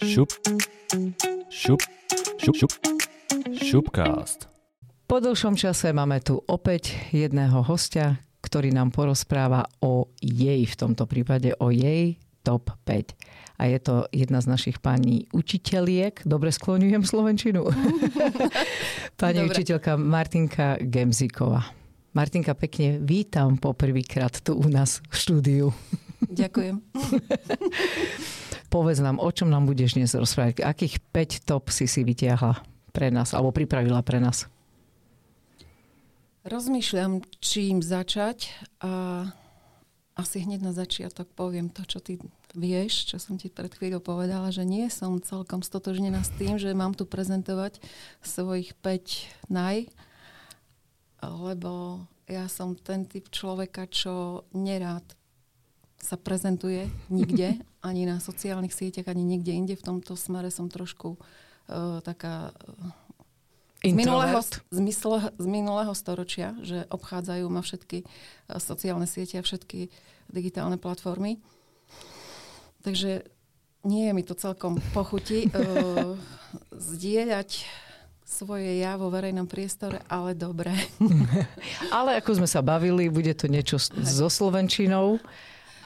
Šup, šup, šup, šup, šupcast. Po dlhšom čase máme tu opäť jedného hostia, ktorý nám porozpráva o jej, v tomto prípade o jej top 5. A je to jedna z našich pani učiteľiek. Dobre skloňujem Slovenčinu. pani Dobre. učiteľka Martinka Gemziková. Martinka, pekne vítam poprvýkrát tu u nás v štúdiu. Ďakujem. Povedz nám, o čom nám budeš dnes rozprávať? Akých 5 top si si vytiahla pre nás, alebo pripravila pre nás? Rozmýšľam, čím začať a asi hneď na začiatok poviem to, čo ty vieš, čo som ti pred chvíľou povedala, že nie som celkom stotožnená s tým, že mám tu prezentovať svojich 5 naj, lebo ja som ten typ človeka, čo nerád sa prezentuje nikde, ani na sociálnych sieťach, ani nikde inde. V tomto smere som trošku uh, taká uh, z minulého, z, mysle, z minulého storočia, že obchádzajú ma všetky uh, sociálne siete a všetky digitálne platformy. Takže nie je mi to celkom pochutí uh, zdieľať svoje ja vo verejnom priestore, ale dobre. ale ako sme sa bavili, bude to niečo so Slovenčinou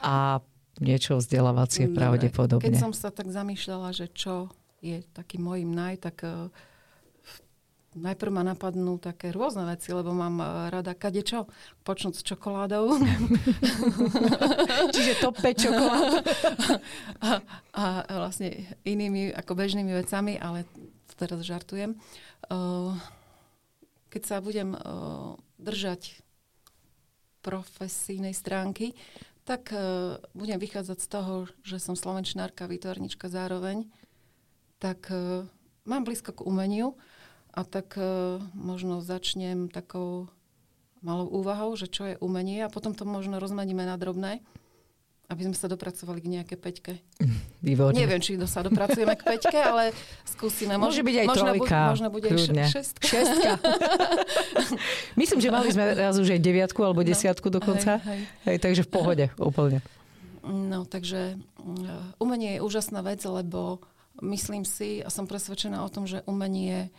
a niečo vzdelávacie Dobre. pravdepodobne. Keď som sa tak zamýšľala, že čo je takým mojim naj, tak uh, najprv ma napadnú také rôzne veci, lebo mám uh, rada kadečo, počnúť s čokoládou. Čiže top 5 čokolád. a, a vlastne inými ako bežnými vecami, ale teraz žartujem. Uh, keď sa budem držať profesijnej stránky, tak uh, budem vychádzať z toho, že som slovenčnárka, výtvarnička zároveň, tak uh, mám blízko k umeniu a tak uh, možno začnem takou malou úvahou, že čo je umenie a potom to možno rozmeníme na drobné aby sme sa dopracovali k nejaké peťke. Výborne. Neviem, či sa dopracujeme k peťke, ale skúsime. Môže byť aj možno trojka. Bu- možno bude kľudne. aj šestka. šestka. Myslím, že mali sme raz už aj deviatku alebo no. desiatku dokonca. Hej, hej. Hej, takže v pohode úplne. No, takže mm, umenie je úžasná vec, lebo myslím si a som presvedčená o tom, že umenie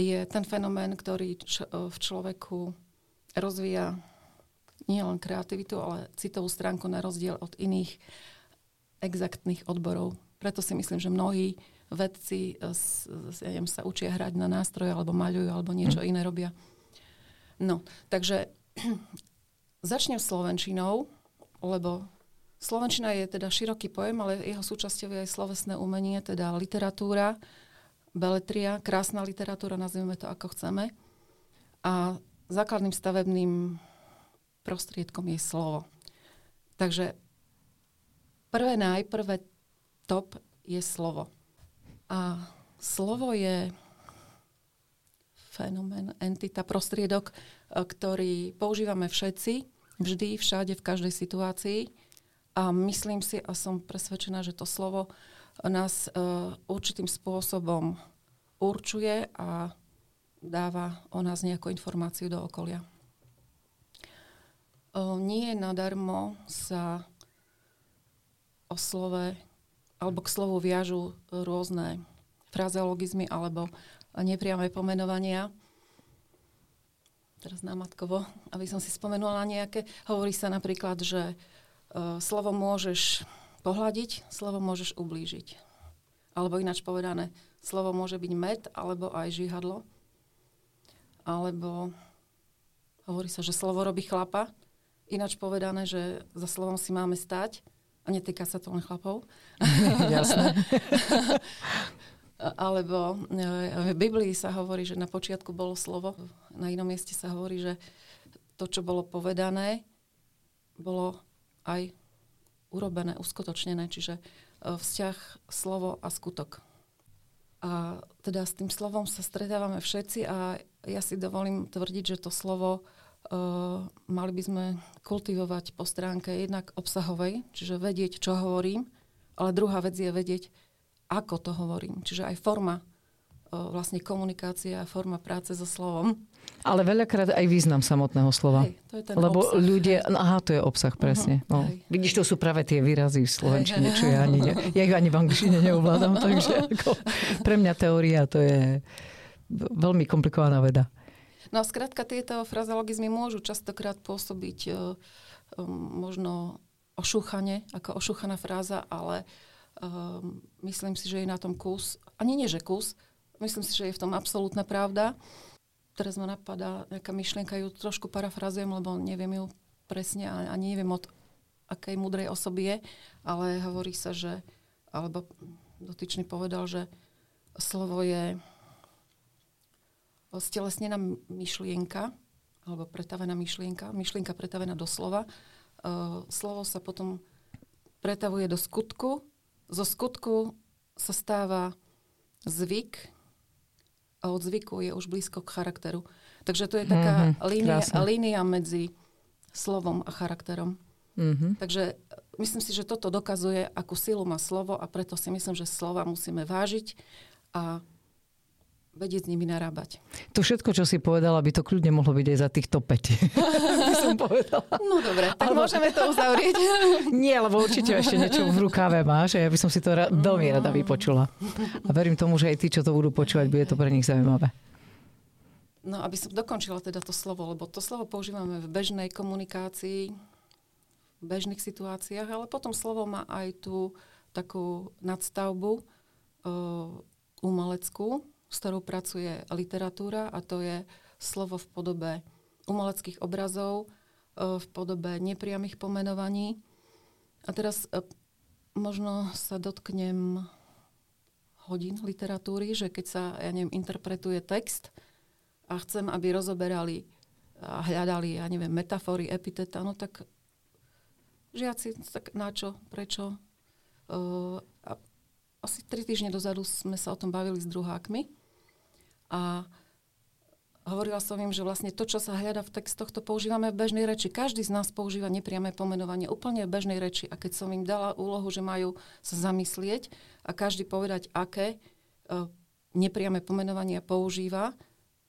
je ten fenomén, ktorý č- v človeku rozvíja nie len kreativitu, ale citovú stránku na rozdiel od iných exaktných odborov. Preto si myslím, že mnohí vedci ja neviem, sa učia hrať na nástroje, alebo maľujú, alebo niečo mm. iné robia. No, takže začnem slovenčinou, lebo slovenčina je teda široký pojem, ale jeho súčasťou je aj slovesné umenie, teda literatúra, beletria, krásna literatúra, nazveme to ako chceme. A základným stavebným prostriedkom je slovo. Takže prvé najprvé top je slovo. A slovo je fenomén, entita, prostriedok, e, ktorý používame všetci, vždy, všade, v každej situácii. A myslím si a som presvedčená, že to slovo nás uh, určitým spôsobom určuje a dáva o nás nejakú informáciu do okolia. Nie nadarmo sa o slove alebo k slovu viažu rôzne frazeologizmy alebo nepriame pomenovania. Teraz námatkovo, aby som si spomenula nejaké. Hovorí sa napríklad, že slovo môžeš pohľadiť, slovo môžeš ublížiť. Alebo ináč povedané, slovo môže byť med alebo aj žihadlo. Alebo hovorí sa, že slovo robí chlapa. Ináč povedané, že za slovom si máme stať a netýka sa to len chlapov. Jasné. Alebo e, v Biblii sa hovorí, že na počiatku bolo slovo, na inom mieste sa hovorí, že to, čo bolo povedané, bolo aj urobené, uskutočnené, čiže e, vzťah slovo a skutok. A teda s tým slovom sa stretávame všetci a ja si dovolím tvrdiť, že to slovo Uh, mali by sme kultivovať po stránke jednak obsahovej, čiže vedieť, čo hovorím, ale druhá vec je vedieť, ako to hovorím. Čiže aj forma vlastne komunikácia a forma práce so slovom. Ale veľakrát aj význam samotného slova. Hej, to je ten Lebo obsah, ľudia, no aha, to je obsah, presne. Mhm, no. hej. Vidíš, to sú práve tie výrazy v slovenčine, čo ja ani, ne, ja ich ani v angličtine neovládam, takže ako, pre mňa teória to je veľmi komplikovaná veda. No a skrátka tieto frazologizmy môžu častokrát pôsobiť e, um, možno ošúchane, ako ošúchaná fráza, ale um, myslím si, že je na tom kus, ani nie, že kus, myslím si, že je v tom absolútna pravda. Teraz ma napadá nejaká myšlienka, ju trošku parafrazujem, lebo neviem ju presne a ani neviem od akej mudrej osoby je, ale hovorí sa, že, alebo dotyčný povedal, že slovo je stelesnená myšlienka, alebo pretavená myšlienka, myšlienka pretavená do slova. Uh, slovo sa potom pretavuje do skutku. Zo skutku sa stáva zvyk a od zvyku je už blízko k charakteru. Takže to je taká Mhm, línia, krásne. línia medzi slovom a charakterom. Mhm. Takže myslím si, že toto dokazuje, akú silu má slovo a preto si myslím, že slova musíme vážiť a vedieť s nimi narábať. To všetko, čo si povedala, by to kľudne mohlo byť aj za týchto 5. by som povedala. No dobre, tak Alebo- môžeme to uzavrieť. Nie, lebo určite ešte niečo v rukáve máš a ja by som si to ra- veľmi rada vypočula. A verím tomu, že aj tí, čo to budú počúvať, bude to pre nich zaujímavé. No, aby som dokončila teda to slovo, lebo to slovo používame v bežnej komunikácii, v bežných situáciách, ale potom slovo má aj tú takú nadstavbu uh, umeleckú, s ktorou pracuje literatúra a to je slovo v podobe umeleckých obrazov, uh, v podobe nepriamých pomenovaní. A teraz uh, možno sa dotknem hodín literatúry, že keď sa, ja neviem, interpretuje text, a chcem, aby rozoberali a hľadali, ja neviem, metafory, epiteta, no tak žiaci, tak na čo, prečo? Uh, a asi tri týždne dozadu sme sa o tom bavili s druhákmi a hovorila som im, že vlastne to, čo sa hľada v textoch, to používame v bežnej reči. Každý z nás používa nepriame pomenovanie úplne v bežnej reči. A keď som im dala úlohu, že majú sa zamyslieť a každý povedať, aké uh, nepriame pomenovanie používa,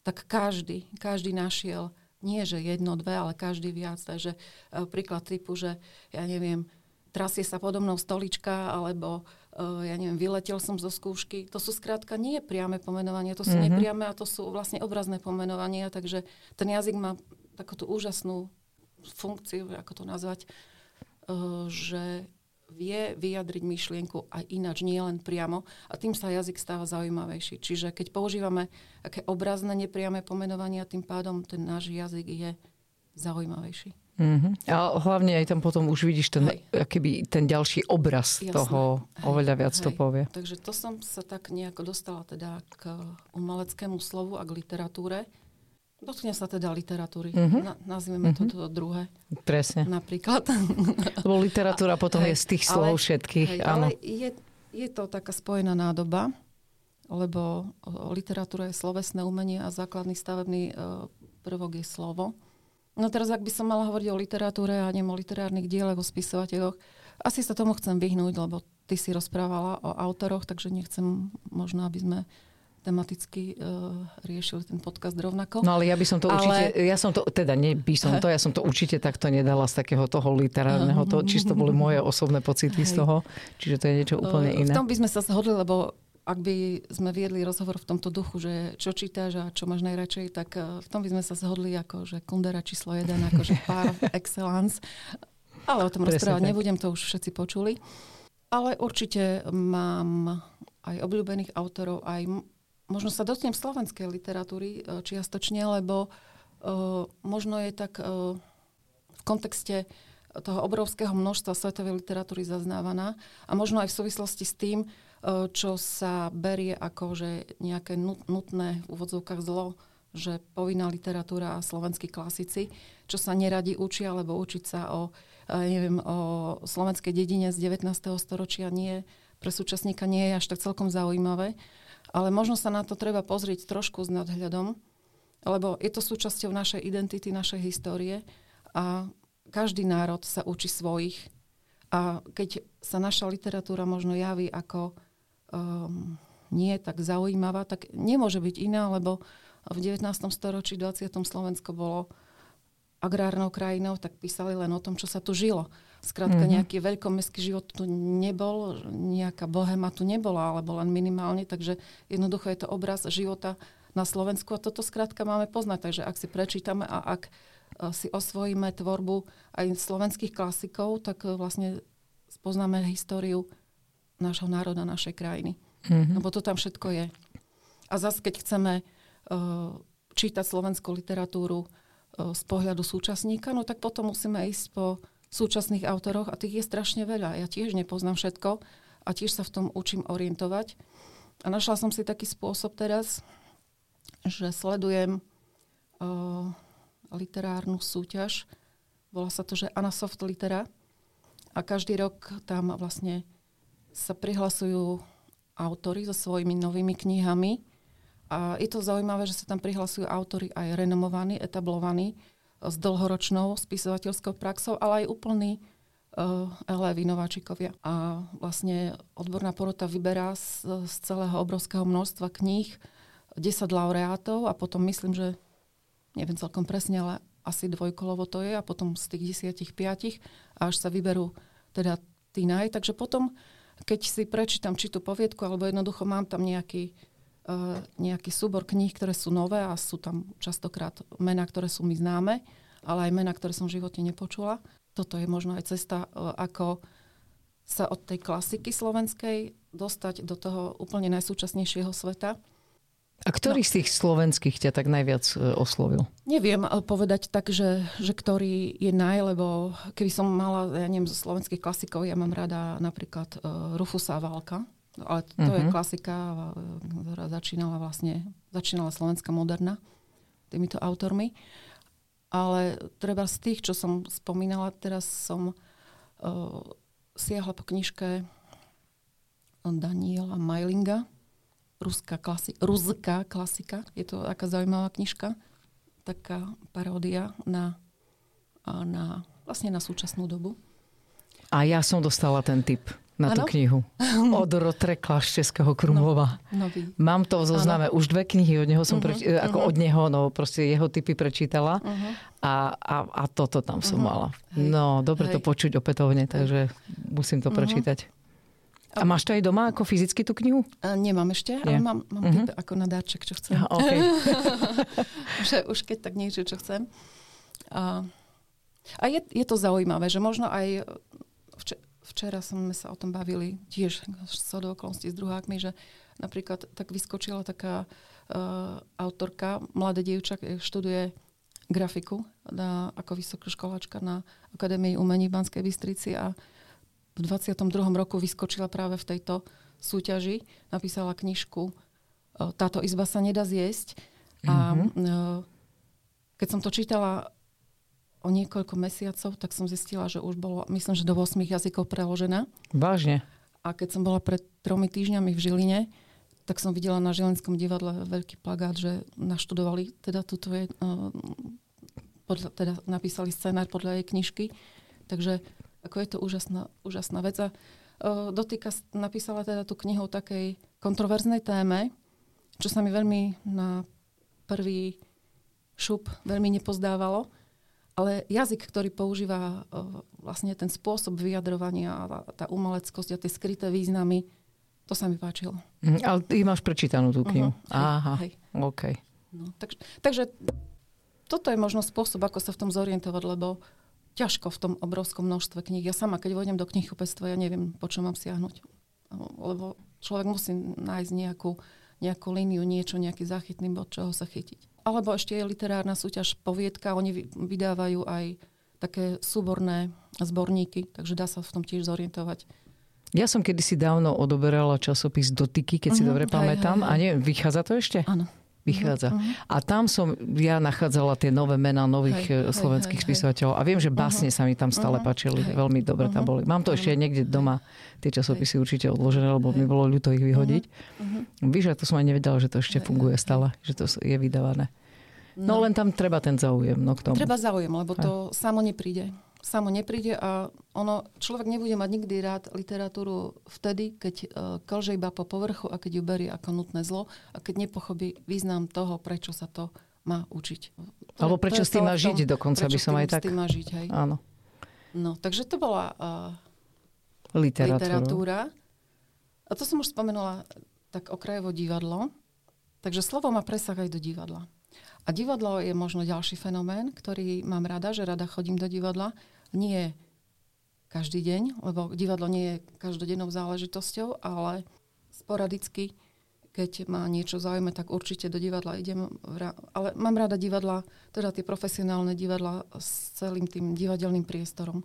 tak každý, každý našiel nie, že jedno, dve, ale každý viac. Takže uh, príklad typu, že ja neviem, trasie sa podo mnou stolička, alebo uh, ja neviem, vyletel som zo skúšky. To sú skrátka nie priame pomenovania, to sú Mhm. mm-hmm. nepriame a to sú vlastne obrazné pomenovania, takže ten jazyk má takúto úžasnú funkciu, ako to nazvať, uh, že vie vyjadriť myšlienku aj ináč, nie len priamo a tým sa jazyk stáva zaujímavejší. Čiže keď používame také obrazné nepriame pomenovania, tým pádom ten náš jazyk je zaujímavejší. Mhm. A hlavne aj tam potom už vidíš ten, akýby, ten ďalší obraz Jasné. toho, Hej, oveľa viac to hej. povie. Takže to som sa tak nejako dostala teda k umeleckému slovu a k literatúre. Dotknem sa teda literatúry. Mhm. Na, nazvime to to druhé Presne. napríklad. Lebo literatúra potom Hej, je z tých ale- slov všetkých. Hej, áno. ale je, je to taká spojená nádoba, lebo literatúra je slovesné umenie a základný stavebný e, prvok je slovo. No teraz, ak by som mala hovoriť o literatúre a nie o literárnych dielach, o spisovateľoch, asi sa tomu chcem vyhnúť, lebo ty si rozprávala o autoroch, takže nechcem možno, aby sme tematicky uh, riešili ten podcast rovnako. No ale ja by som to Ale- určite, ja som to, teda nie by som to, ja som to určite takto nedala z takého toho literárneho, to čisto boli moje osobné pocity z Hej. toho, čiže to je niečo úplne Uh, iné. V tom by sme sa zhodli, lebo ak by sme viedli rozhovor v tomto duchu, že čo čítaš a čo máš najradšej, tak uh, v tom by sme sa zhodli ako, že Kundera číslo 1, akože par excellence. Ale o tom Presne rozprávať tak. nebudem, to už všetci počuli. Ale určite mám aj obľúbených autorov, aj možno sa dotknem slovenskej literatúry uh, čiastočne, lebo uh, možno je tak uh, v kontexte toho obrovského množstva svetovej literatúry zaznávaná a možno aj v súvislosti s tým, čo sa berie ako že nejaké nut- nutné v úvodzovkách zlo, že povinná literatúra a slovenskí klasici, čo sa neradi učia, alebo učiť sa o, uh, neviem, o slovenskej dedine z 19. storočia nie, pre súčasníka nie je až tak celkom zaujímavé. Ale možno sa na to treba pozrieť trošku s nadhľadom, lebo je to súčasťou našej identity, našej histórie a každý národ sa učí svojich. A keď sa naša literatúra možno javí ako um, nie je tak zaujímavá, tak nemôže byť iná, lebo v 19. storočí, 20. Slovensko bolo agrárnou krajinou, tak písali len o tom, čo sa tu žilo. Skrátka mm-hmm. nejaký veľkomestský život tu nebol, nejaká bohema tu nebola, alebo len minimálne, takže jednoducho je to obraz života na Slovensku a toto skrátka máme poznať. Takže ak si prečítame a ak e, si osvojíme tvorbu aj slovenských klasikov, tak e, vlastne spoznáme históriu nášho národa, našej krajiny. Mm-hmm. Lebo to tam všetko je. A zase, keď chceme uh, čítať slovenskú literatúru uh, z pohľadu súčasníka, no tak potom musíme ísť po súčasných autoroch a tých je strašne veľa. Ja tiež nepoznám všetko a tiež sa v tom učím orientovať. A našla som si taký spôsob teraz, že sledujem uh, literárnu súťaž. Volá sa to, že Anasoft Litera. A každý rok tam vlastne sa prihlasujú autory so svojimi novými knihami. A je to zaujímavé, že sa tam prihlasujú autory aj renomovaní, etablovaní, s dlhoročnou spisovateľskou praxou, ale aj eh, eleví nováčikovia. A vlastne odborná porota vyberá z, z celého obrovského množstva kníh 10 laureátov a potom myslím, že neviem celkom presne, ale asi dvojkolovo to je a potom z tých desiatich piatich až sa vyberú teda tí naj. Takže potom, keď si prečítam či tú poviedku, alebo jednoducho mám tam nejaký E, nejaký súbor kníh, ktoré sú nové a sú tam častokrát mená, ktoré sú mi známe, ale aj mená, ktoré som v živote nepočula. Toto je možno aj cesta, e, ako sa od tej klasiky slovenskej dostať do toho úplne najsúčasnejšieho sveta. A ktorý no. z tých slovenských ťa tak najviac e, oslovil? Neviem povedať tak, že, že ktorý je naj, lebo keby som mala, ja neviem, zo slovenských klasikov, ja mám rada napríklad uh, Rufusa Válka, ale to uh-huh. je mhm. klasika, ktorá začínala vlastne, začínala slovenská moderna týmito autormi. Ale treba z tých, čo som spomínala, teraz som uh, siahla po knižke Daniela Majlinga, ruská, klasi- ruská klasika. Je to taká zaujímavá knižka, taká paródia na, na, vlastne na súčasnú dobu. A ja som dostala ten typ na tú knihu. Od Rotrekla z Českého Krumlova. No, Mám to v zozname. Už dve knihy od neho som, uh-huh, preč- uh-huh. ako od neho, no proste jeho typy prečítala. Uh-huh. A, a, a toto tam som uh-huh. mala. Hej. No, dobre Hej. to počuť opätovne, takže musím to uh-huh. prečítať. A máš to aj doma ako fyzicky tú knihu? A nemám ešte, Nie. ale mám, mám uh-huh. typ ako na dáček, čo chcem. Aha, okay. že už keď tak niečo, čo chcem. A, a je, je to zaujímavé, že možno aj včera sme sa o tom bavili tiež s okolností s druhákmi, že napríklad tak vyskočila taká uh, autorka, mladé dievča, študuje grafiku na, ako vysokoškoláčka na Akadémii umení v Banskej Bystrici a v 22. roku vyskočila práve v tejto súťaži, napísala knižku uh, Táto izba sa nedá zjesť. Mm-hmm. A uh, keď som to čítala o niekoľko mesiacov, tak som zistila, že už bolo, myslím, že do 8 jazykov preložená. Vážne? A keď som bola pred tromi týždňami v Žiline, tak som videla na Žilinskom divadle veľký plagát, že naštudovali, teda tuto je, podľa, teda napísali scenár podľa jej knižky. Takže ako je to úžasná, úžasná vec. A uh, dotýka, napísala teda tú knihu o takej kontroverznej téme, čo sa mi veľmi na prvý šup veľmi nepozdávalo ale jazyk, ktorý používa uh, vlastne ten spôsob vyjadrovania a tá umeleckosť a tie skryté významy, to sa mi páčilo. Mm, ale ty máš prečítanú tú knihu. Uh-huh, Aha, hej. OK. No, tak, takže toto je možno spôsob, ako sa v tom zorientovať, lebo ťažko v tom obrovskom množstve kníh. Ja sama, keď vojdem do knihkupectva, ja neviem, po čo mám siahnuť. Lebo človek musí nájsť nejakú, nejakú líniu, niečo, nejaký záchytný bod, čoho sa chytiť. Alebo ešte je literárna súťaž Poviedka, oni vydávajú aj také súborné zborníky, takže dá sa v tom tiež zorientovať. Ja som kedysi dávno odoberala časopis Dotyky, keď uh-huh, si mhm, dobre pamätám. Hej, hej, hej. A nie, vychádza to ešte? Áno. Vychádza. Uh-huh. A tam som ja nachádzala tie nové mená nových hej, eh, slovenských hej, spisovateľov. A viem, že básne uh-huh. sa mi tam stále uh-huh. páčili. Hej. Veľmi dobre uh-huh. tam boli. Mám to ešte niekde doma, tie časopisy hej. určite odložené, lebo hej. mi bolo ľúto ich vyhodiť. Uh-huh. Víš, že to som aj nevedela, že to ešte hej, funguje stále, že to je vydávané. No, no len tam treba ten záujem. No, k tomu. Treba záujem, lebo to Aj. samo nepríde. Samo nepríde a ono, človek nebude mať nikdy rád literatúru vtedy, keď uh, klže iba po povrchu a keď ju berie ako nutné zlo a keď nepochopí význam toho, prečo sa to má učiť. To, Alebo prečo s tým má žiť dokonca, by som aj tak... s tým má žiť, hej. Áno. No, takže to bola uh, literatúra. literatúra. A to som už spomenula tak okrajovo divadlo. Takže slovo má presah aj do divadla. A divadlo je možno ďalší fenomén, ktorý mám rada, že rada chodím do divadla. Nie každý deň, lebo divadlo nie je každodennou záležitosťou, ale sporadicky, keď ma niečo zaujíma, tak určite do divadla idem. Ale mám rada divadla, teda tie profesionálne divadla s celým tým divadelným priestorom.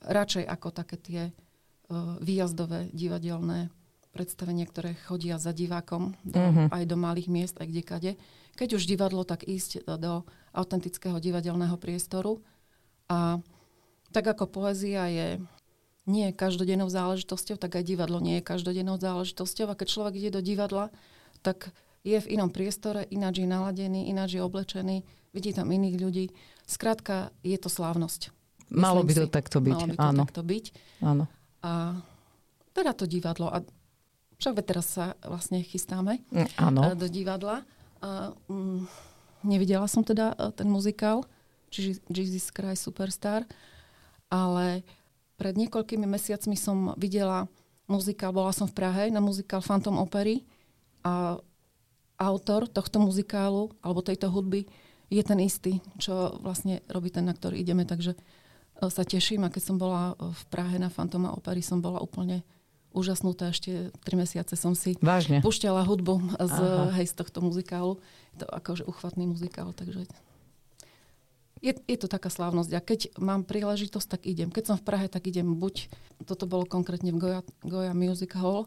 Radšej ako také tie uh, výjazdové divadelné predstavenia, ktoré chodia za divákom do, uh-huh. aj do malých miest, aj kde kade. Keď už divadlo, tak ísť do, autentického divadelného priestoru. A tak ako poézia je nie každodennou záležitosťou, tak aj divadlo nie je každodennou záležitosťou. A keď človek ide do divadla, tak je v inom priestore, ináč je naladený, ináč je oblečený, vidí tam iných ľudí. Skrátka, je to slávnosť. Malo by to si. takto byť. Malo by to áno. takto byť. Áno. A teda to divadlo. A však teraz sa vlastne chystáme áno. do divadla. A, mm, nevidela som teda e, ten muzikál, čiže Jesus Christ Superstar, ale pred niekoľkými mesiacmi som videla muzikál, bola som v Prahe na muzikál Phantom Opery a autor tohto muzikálu alebo tejto hudby je ten istý, čo vlastne robí ten, na ktorý ideme, takže e, sa teším a keď som bola v Prahe na Phantom Opery, som bola úplne úžasnutá. Ešte tri mesiace som si Vážne? pušťala hudbu z, hej, z tohto muzikálu. Je to akože uchvatný muzikál, takže je, je to taká slávnosť. A keď mám príležitosť, tak idem. Keď som v Prahe, tak idem buď, toto bolo konkrétne v Goya, Goya Music Hall,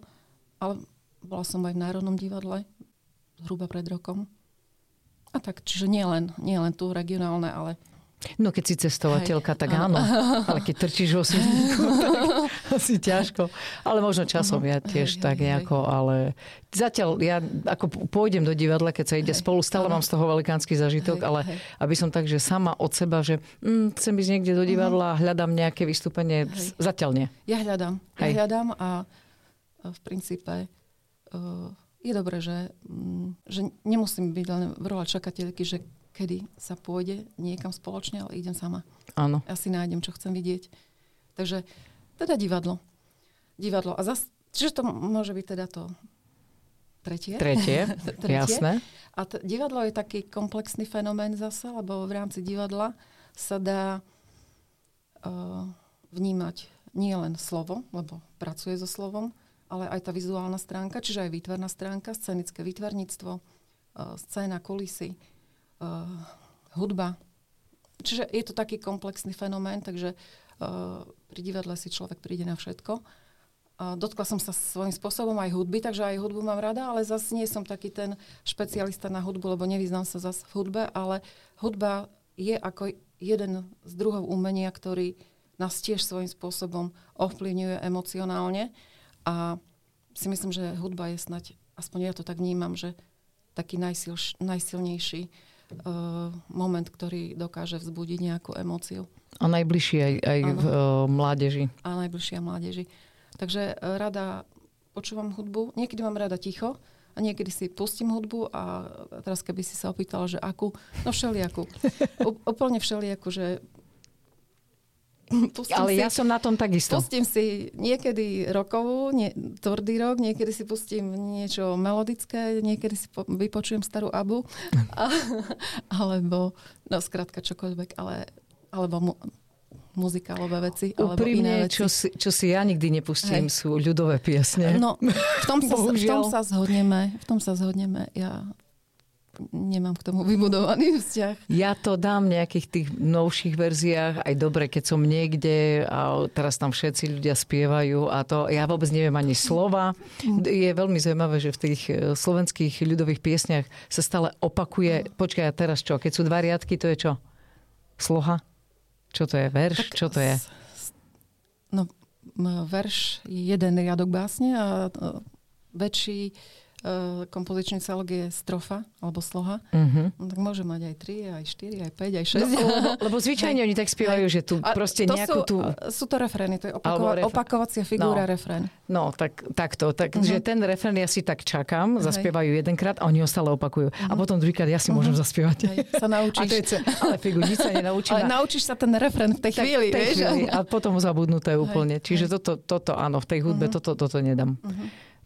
ale bola som aj v Národnom divadle, zhruba pred rokom. A tak, čiže nie len, nie len tu regionálne, ale No keď si cestovateľka, Hej, tak áno. Ale keď trčíš vo tak asi ťažko. Ale možno časom ja tiež hej, tak nejako, hej. ale zatiaľ ja ako pôjdem do divadla, keď sa ide hej, spolu, stále áno. mám z toho velikánsky zažitok, hej, ale hej. aby som tak, že sama od seba, že mm, chcem ísť niekde do divadla, hľadám nejaké vystúpenie, hej. zatiaľ nie. Ja hľadám. Hej. Ja hľadám a v princípe uh, je dobré, že, um, že nemusím byť len v role čakateľky, že kedy sa pôjde niekam spoločne, ale idem sama. Áno. Ja si nájdem, čo chcem vidieť. Takže teda divadlo. Divadlo. A zas, čiže to môže byť teda to tretie. Tretie, tretie. jasné. A t- divadlo je taký komplexný fenomén zase, lebo v rámci divadla sa dá uh, vnímať nie len slovo, lebo pracuje so slovom, ale aj tá vizuálna stránka, čiže aj výtvarná stránka, scenické výtvarníctvo, uh, scéna, kulisy, uh, hudba. Čiže je to taký komplexný fenomén, takže pri divadle si človek príde na všetko. Uh, dotkla som sa svojím spôsobom aj hudby, takže aj hudbu mám rada, ale zase nie som taký ten špecialista na hudbu, lebo nevyznám sa zase v hudbe, ale hudba je ako jeden z druhov umenia, ktorý nás tiež svojím spôsobom ovplyvňuje emocionálne a si myslím, že hudba je snať, aspoň ja to tak vnímam, že taký najsil, najsilnejší moment, ktorý dokáže vzbudiť nejakú emóciu. A najbližší aj, aj v uh, mládeži. A najbližšia mládeži. Takže uh, rada počúvam hudbu. Niekedy mám rada ticho a niekedy si pustím hudbu a teraz keby si sa opýtala, že akú, no všelijakú. úplne všelijakú, že Pustím Ale si, ja som na tom takisto. Pustím si niekedy rokovú, nie, tvrdý rok, niekedy si pustím niečo melodické, niekedy si po, vypočujem starú abu, a, alebo, no skrátka čokoľvek, ale, alebo mu, muzikálové veci. Alebo Úprimne, iné veci. Čo, si, čo si ja nikdy nepustím, Hej. sú ľudové piesne. No, v tom, sa, v tom sa zhodneme. V tom sa zhodneme. Ja nemám k tomu vybudovaný vzťah. Ja to dám v nejakých tých novších verziách, aj dobre, keď som niekde a teraz tam všetci ľudia spievajú a to, ja vôbec neviem ani slova. Je veľmi zaujímavé, že v tých e, slovenských ľudových piesniach sa stále opakuje, počkaj, a teraz čo, keď sú dva riadky, to je čo? Sloha? Čo to je? Verš? Tak, čo to je? No, verš je jeden riadok básne a väčší uh, kompozičný celok je strofa alebo sloha, Uh-huh. no, tak môže mať aj 3, aj 4, aj 5, aj 6. No, lebo, lebo zvyčajne oni tak spievajú, že tu A proste to nejakú sú, tú... Sú to refrény, to je opakova- refrén. opakovacia figúra No. refrén. No, tak, takto. Tak, uh-huh. že ten refrén ja si tak čakám, Hej. zaspievajú jedenkrát a oni ho stále opakujú. Uh-huh. A potom druhýkrát ja si uh-huh. môžem zaspievať. Hej, sa A naučíš. to je ce- ale figu, nič sa nenaučím. Ale na- naučíš sa ten refrén v tej tak chvíli, tej vieš? chvíli a potom zabudnuté úplne. Čiže toto, toto áno, v tej hudbe Mhm. toto, toto nedám.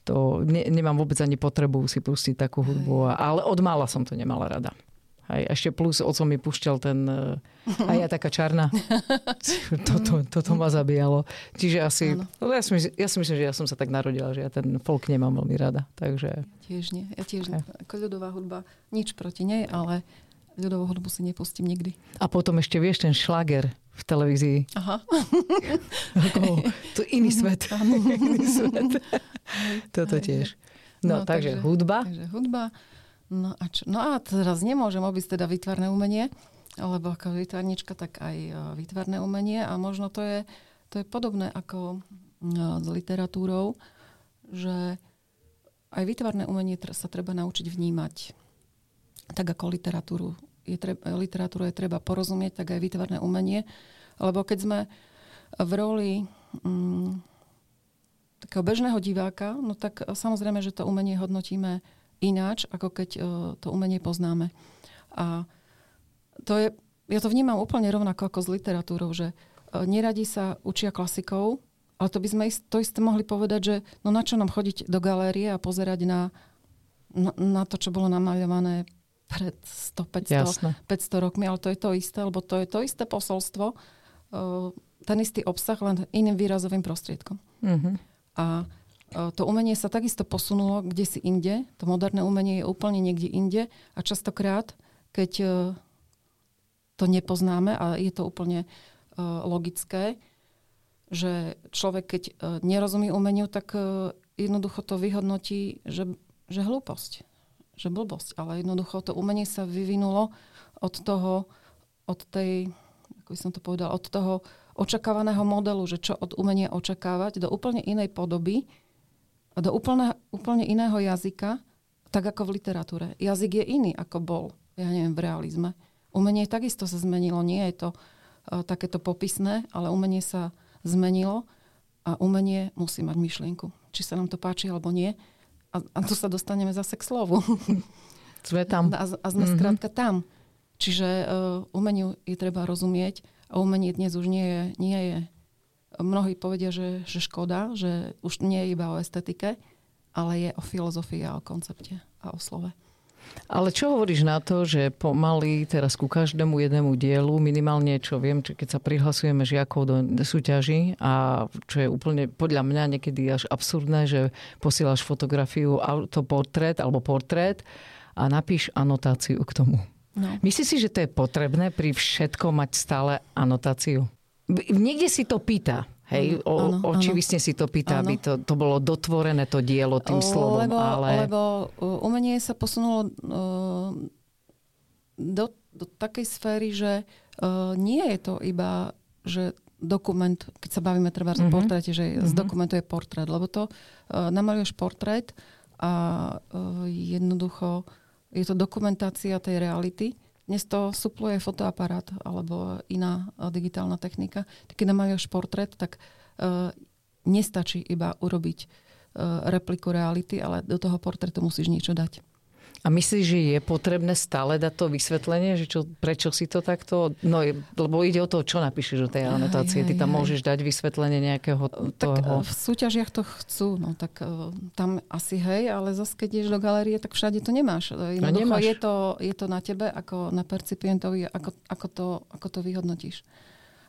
To ne, nemám vôbec ani potrebu si pustiť takú hudbu, ale od mála som to nemala rada. Hej, ešte plus oco mi pušťal ten a ja taká čarná. toto, toto ma zabíjalo. Čiže asi, no ja, si myslím, ja si myslím, že ja som sa tak narodila, že ja ten folk nemám veľmi rada. Takže Tiež nie. Ja tiež nie. Ako ľudová hudba, nič proti nej, ale ľudovú hudbu si nepustím nikdy. a potom ešte vieš ten šlager v televízii. Aha. Ako, to iný svet. iný svet. Toto tiež. No, No, takže, takže- hudba. Takže hudba. No a, čo? no a teraz nemôžem obísť teda výtvarné umenie, lebo ako výtvarnička, tak aj e, výtvarné umenie a možno to je, to je podobné ako no, s literatúrou, že aj výtvarné umenie sa treba naučiť vnímať. Tak ako literatúru je treba, literatúru je treba porozumieť, tak aj výtvarné umenie. Lebo keď sme v roli mm, takého bežného diváka, no tak e, samozrejme, že to umenie hodnotíme ináč, ako keď e, to umenie poznáme. A to je, ja to vnímam úplne rovnako ako s literatúrou, že e, neradi sa učia klasikov, ale to by sme ist, to isté mohli povedať, že no na čo nám chodiť do galérie a pozerať na, na, na to, čo bolo namaľované pred 100, 500, Jasné. 500 rokmi, ale to je to isté, lebo to je to isté posolstvo, e, ten istý obsah, len iným výrazovým prostriedkom. Mhm. A e, to umenie sa takisto posunulo kde si inde. To moderné umenie je úplne niekde inde. A častokrát, keď e, to nepoznáme, a je to úplne logické, že človek, keď nerozumí umeniu, tak jednoducho to vyhodnotí, že, že hlúposť, že blbosť. Ale jednoducho to umenie sa vyvinulo od toho, od tej, ako by som to povedal, od toho očakávaného modelu, že čo od umenia očakávať, do úplne inej podoby, a do úplne, úplne iného jazyka, tak ako v literatúre. Jazyk je iný, ako bol, ja neviem, v realizme. Umenie takisto sa zmenilo, nie je to uh, takéto popisné, ale umenie sa zmenilo a umenie musí mať myšlienku. Či sa nám to páči alebo nie. A, a tu sa dostaneme zase k slovu. Sme tam. A, a sme mm-hmm. skrátka tam. Čiže uh, umeniu je treba rozumieť a umenie dnes už nie je, nie je mnohí povedia, že, že škoda, že už nie je iba o estetike, ale je o filozofii a o koncepte a o slove. Ale čo hovoríš na to, že pomaly teraz ku každému jednému dielu, minimálne čo viem, či keď sa prihlasujeme žiakov do súťaží a čo je úplne podľa mňa niekedy až absurdné, že posielaš fotografiu, autoportrét alebo portrét a napíš anotáciu k tomu. No. Myslíš si, že to je potrebné pri všetkom mať stále anotáciu? Niekde si to pýta. Hej, Áno, o, áno, očivisne si to pýta, Áno. aby to, to bolo dotvorené to dielo tým slovom. lebo, ale... lebo uh, umenie sa posunulo uh, do, do takej sféry, že uh, nie je to iba, že dokument, keď sa bavíme treba mm-hmm. o Mhm. portréte, že mm-hmm. z dokumentu je portrét, lebo to uh, namaluješ portrét a uh, jednoducho je to dokumentácia tej reality. Dnes to supluje fotoaparát alebo iná uh, digitálna technika. Keď namaluješ portrét, tak uh, nestačí iba urobiť uh, repliku reality, ale do toho portrétu musíš niečo dať. A myslíš, že je potrebné stále dať to vysvetlenie, že čo, prečo si to takto... No, lebo ide o to, čo napíšeš do tej anotácie. Aj, Ty aj, tam môžeš dať vysvetlenie nejakého Tak toho... uh, v súťažiach to chcú, no tak uh, tam asi hej, ale zase keď ideš do galérie, tak všade to nemáš. Uh, Jednoducho nemáš. je to, je to na tebe, ako na percipientovi, ako, ako, to, ako to vyhodnotíš.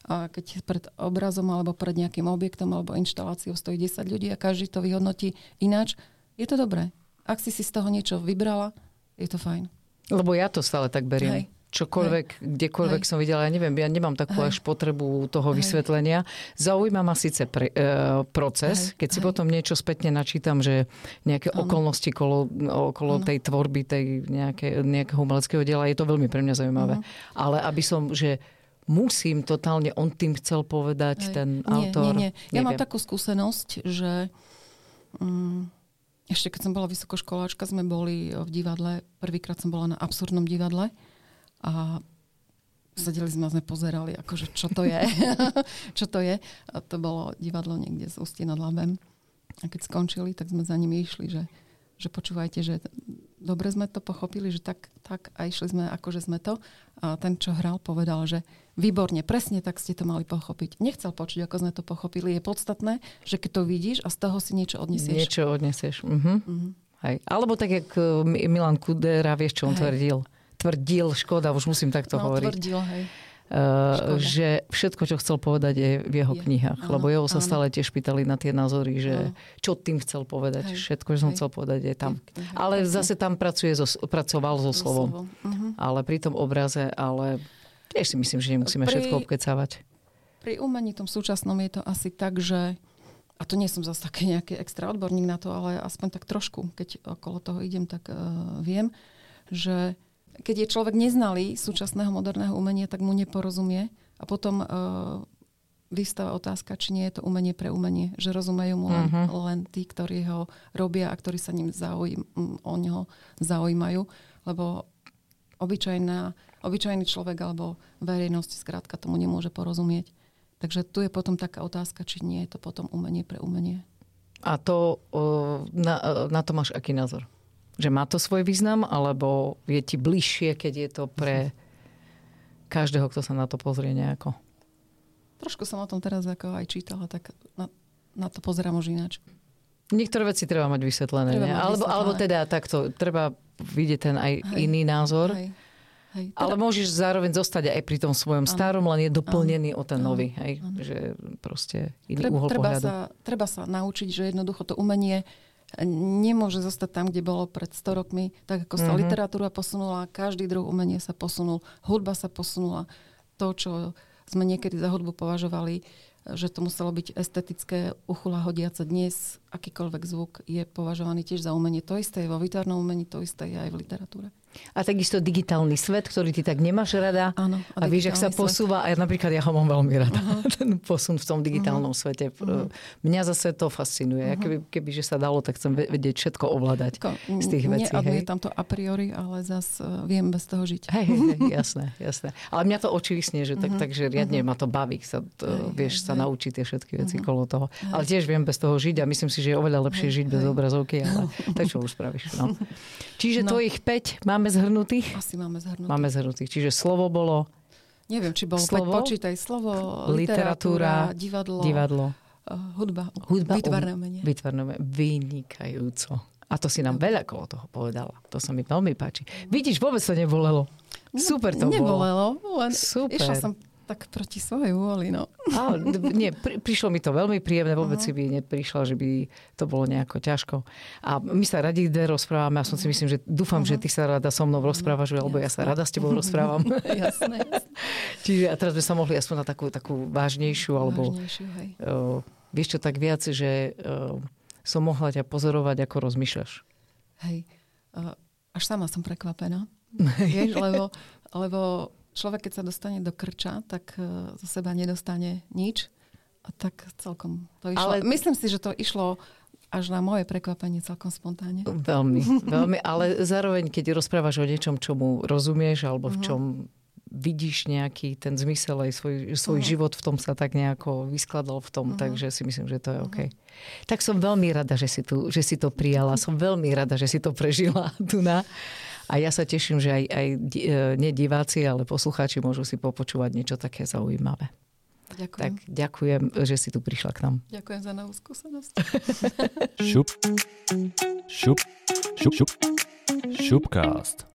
A keď pred obrazom alebo pred nejakým objektom alebo inštaláciou stojí 10 ľudí a každý to vyhodnotí ináč, je to dobré. Ak si si z toho niečo vybrala, je to fajn. Lebo ja to stále tak beriem. Hej. Čokoľvek, kdekoľvek Hej. som videla, ja neviem, ja nemám takú Hej. až potrebu toho Hej. vysvetlenia. Zaujíma ma síce pre, e, proces, Hej. keď si Hej. potom niečo spätne načítam, že nejaké Áno. okolnosti kolo, okolo Áno. tej tvorby, tej nejaké, nejakého umeleckého diela, je to veľmi pre mňa zaujímavé. Mhm. Ale aby som, že musím totálne, on tým chcel povedať, Hej. ten nie, autor. Nie, nie. Ja mám takú skúsenosť, že mm, ešte keď som bola vysokoškoláčka, sme boli v divadle, prvýkrát som bola na absurdnom divadle a sedeli sme a sme pozerali, akože čo to je. čo to je. A to bolo divadlo niekde z Ústí nad Labem. A keď skončili, tak sme za nimi išli, že, že počúvajte, že dobre sme to pochopili, že tak, tak a išli sme, akože sme to. A ten, čo hral, povedal, že výborne, presne tak ste to mali pochopiť. Nechcel počuť, ako sme to pochopili. Je podstatné, že keď to vidíš a z toho si niečo odnesieš. Niečo odnesieš. Uh-huh. Uh-huh. Hej. Alebo tak, jak eh, Milan Kudera, vieš, čo on Hej. tvrdil tvrdil, škoda, už musím takto no, hovoriť. Tvrdil, hej. Uh, že všetko, čo chcel povedať, je v jeho je. knihách. Áno, lebo jeho sa áno. stále tiež pýtali na tie názory, že áno. čo tým chcel povedať. Hej. Všetko, čo som hej. chcel povedať, je tam. Hej. Ale hej. zase tam pracuje so, pracoval so, so slovom. slovom. Uh-huh. Ale pri tom obraze, ale tiež si myslím, že nemusíme pri, všetko obkecávať. Pri umení tom súčasnom je to asi tak, že a to nie som zase taký nejaký extra odborník na to, ale aspoň tak trošku, keď okolo toho idem, tak uh, viem, že keď je človek neznalý súčasného moderného umenia, tak mu neporozumie a potom uh, vystáva otázka, či nie je to umenie pre umenie, že rozumejú mu len, uh-huh. len tí, ktorí ho robia a ktorí sa ním zaujím, o neho zaujímajú, lebo obyčajná, obyčajný človek alebo verejnosť skrátka tomu nemôže porozumieť. Takže tu je potom taká otázka, či nie je to potom umenie pre umenie. A to, na, na to máš aký názor? Že má to svoj význam, alebo je ti bližšie, keď je to pre každého, kto sa na to pozrie nejako? Trošku som o tom teraz ako aj čítala, tak na, na to pozerám už ináč. Niektoré veci treba mať vysvetlené. Treba mať alebo, vysvetlené. alebo teda takto, treba vidieť ten aj hej, iný názor. Hej, hej. Teda... Ale môžeš zároveň zostať aj pri tom svojom ano, starom, len je doplnený ano, o ten nový. Hej? Že proste iný treba, uhol treba pohľadu. Sa, treba sa naučiť, že jednoducho to umenie nemôže zostať tam, kde bolo pred 100 rokmi. Tak ako sa mm-hmm. literatúra posunula, každý druh umenia sa posunul, hudba sa posunula. To, čo sme niekedy za hudbu považovali, že to muselo byť estetické, uchula hodiace. Dnes akýkoľvek zvuk je považovaný tiež za umenie. To isté je vo výtvarnom umení, to isté je aj v literatúre. A takisto digitálny svet, ktorý ty tak nemáš rada. Áno, a, a vieš, ak sa svet. posúva, a ja napríklad ja ho mám veľmi rada, uh-huh. ten posun v tom digitálnom uh-huh. svete. Uh-huh. Mňa zase to fascinuje. Uh-huh. keby, keby, že sa dalo, tak chcem vedieť všetko ovládať Ko, z tých vecí. tam to a priori, ale zase viem bez toho žiť. Hej, hej, hej, jasné, jasné. Ale mňa to očivisne, že tak, uh-huh. takže riadne uh-huh. ma to baví, sa to, hej, vieš, hej, sa hej. naučiť tie všetky veci uh-huh. kolo toho. Hej. Ale tiež viem bez toho žiť a myslím si, že je oveľa lepšie hej, žiť hej. bez obrazovky, ale tak čo už spravíš. No. Čiže no. tvojich 5 máme zhrnutých? Asi máme zhrnutých. Máme zhrnutých. Čiže slovo bolo... Neviem, či bolo slovo, počítaj slovo, literatúra, literatúra divadlo, divadlo uh, hudba, hudba výtvarné umenie. Výtvarné umenie. Vynikajúco. A to si nám veľa kolo toho povedala. To sa mi veľmi páči. Vidíš, vôbec to nebolelo. Super to Nebolelo, bolo. len Super. išla som tak proti svojej vôli, no. Áno, nie, pri, prišlo mi to veľmi príjemné, vôbec uh-huh. si by neprišla, že by to bolo nejako ťažko. A my sa radi ide rozprávame a som si myslím, že dúfam, uh-huh. že ty sa rada so mnou rozprávaš, uh-huh. alebo ja sa rada s tebou rozprávam. jasné, jasné. Čiže a teraz by sa mohli aspoň na takú, takú vážnejšiu, alebo vážnejšiu, hej. Uh, vieš čo, tak viac, že uh, som mohla ťa pozorovať, ako rozmýšľaš. Hej, uh, až sama som prekvapená. vieš, lebo, lebo človek, keď sa dostane do krča, tak e, zo seba nedostane nič. A tak celkom to išlo. Ale... Myslím si, že to išlo až na moje prekvapenie celkom spontánne. Veľmi, veľmi. Ale zároveň, keď rozprávaš o niečom, čomu rozumieš, alebo v mhm. čom vidíš nejaký ten zmysel aj svoj, svoj uh-huh. život v tom sa tak nejako vyskladal v tom, uh-huh. takže si myslím, že to je OK. Uh-huh. Tak som veľmi rada, že si, tu, že si to prijala. Som veľmi rada, že si to prežila tu na. A ja sa teším, že aj, aj e, nie diváci, ale poslucháči môžu si popočúvať niečo také zaujímavé. Ďakujem. Tak ďakujem, že si tu prišla k nám. Ďakujem za novú skúsenosť. šup, šup, šup, šup, šupcast.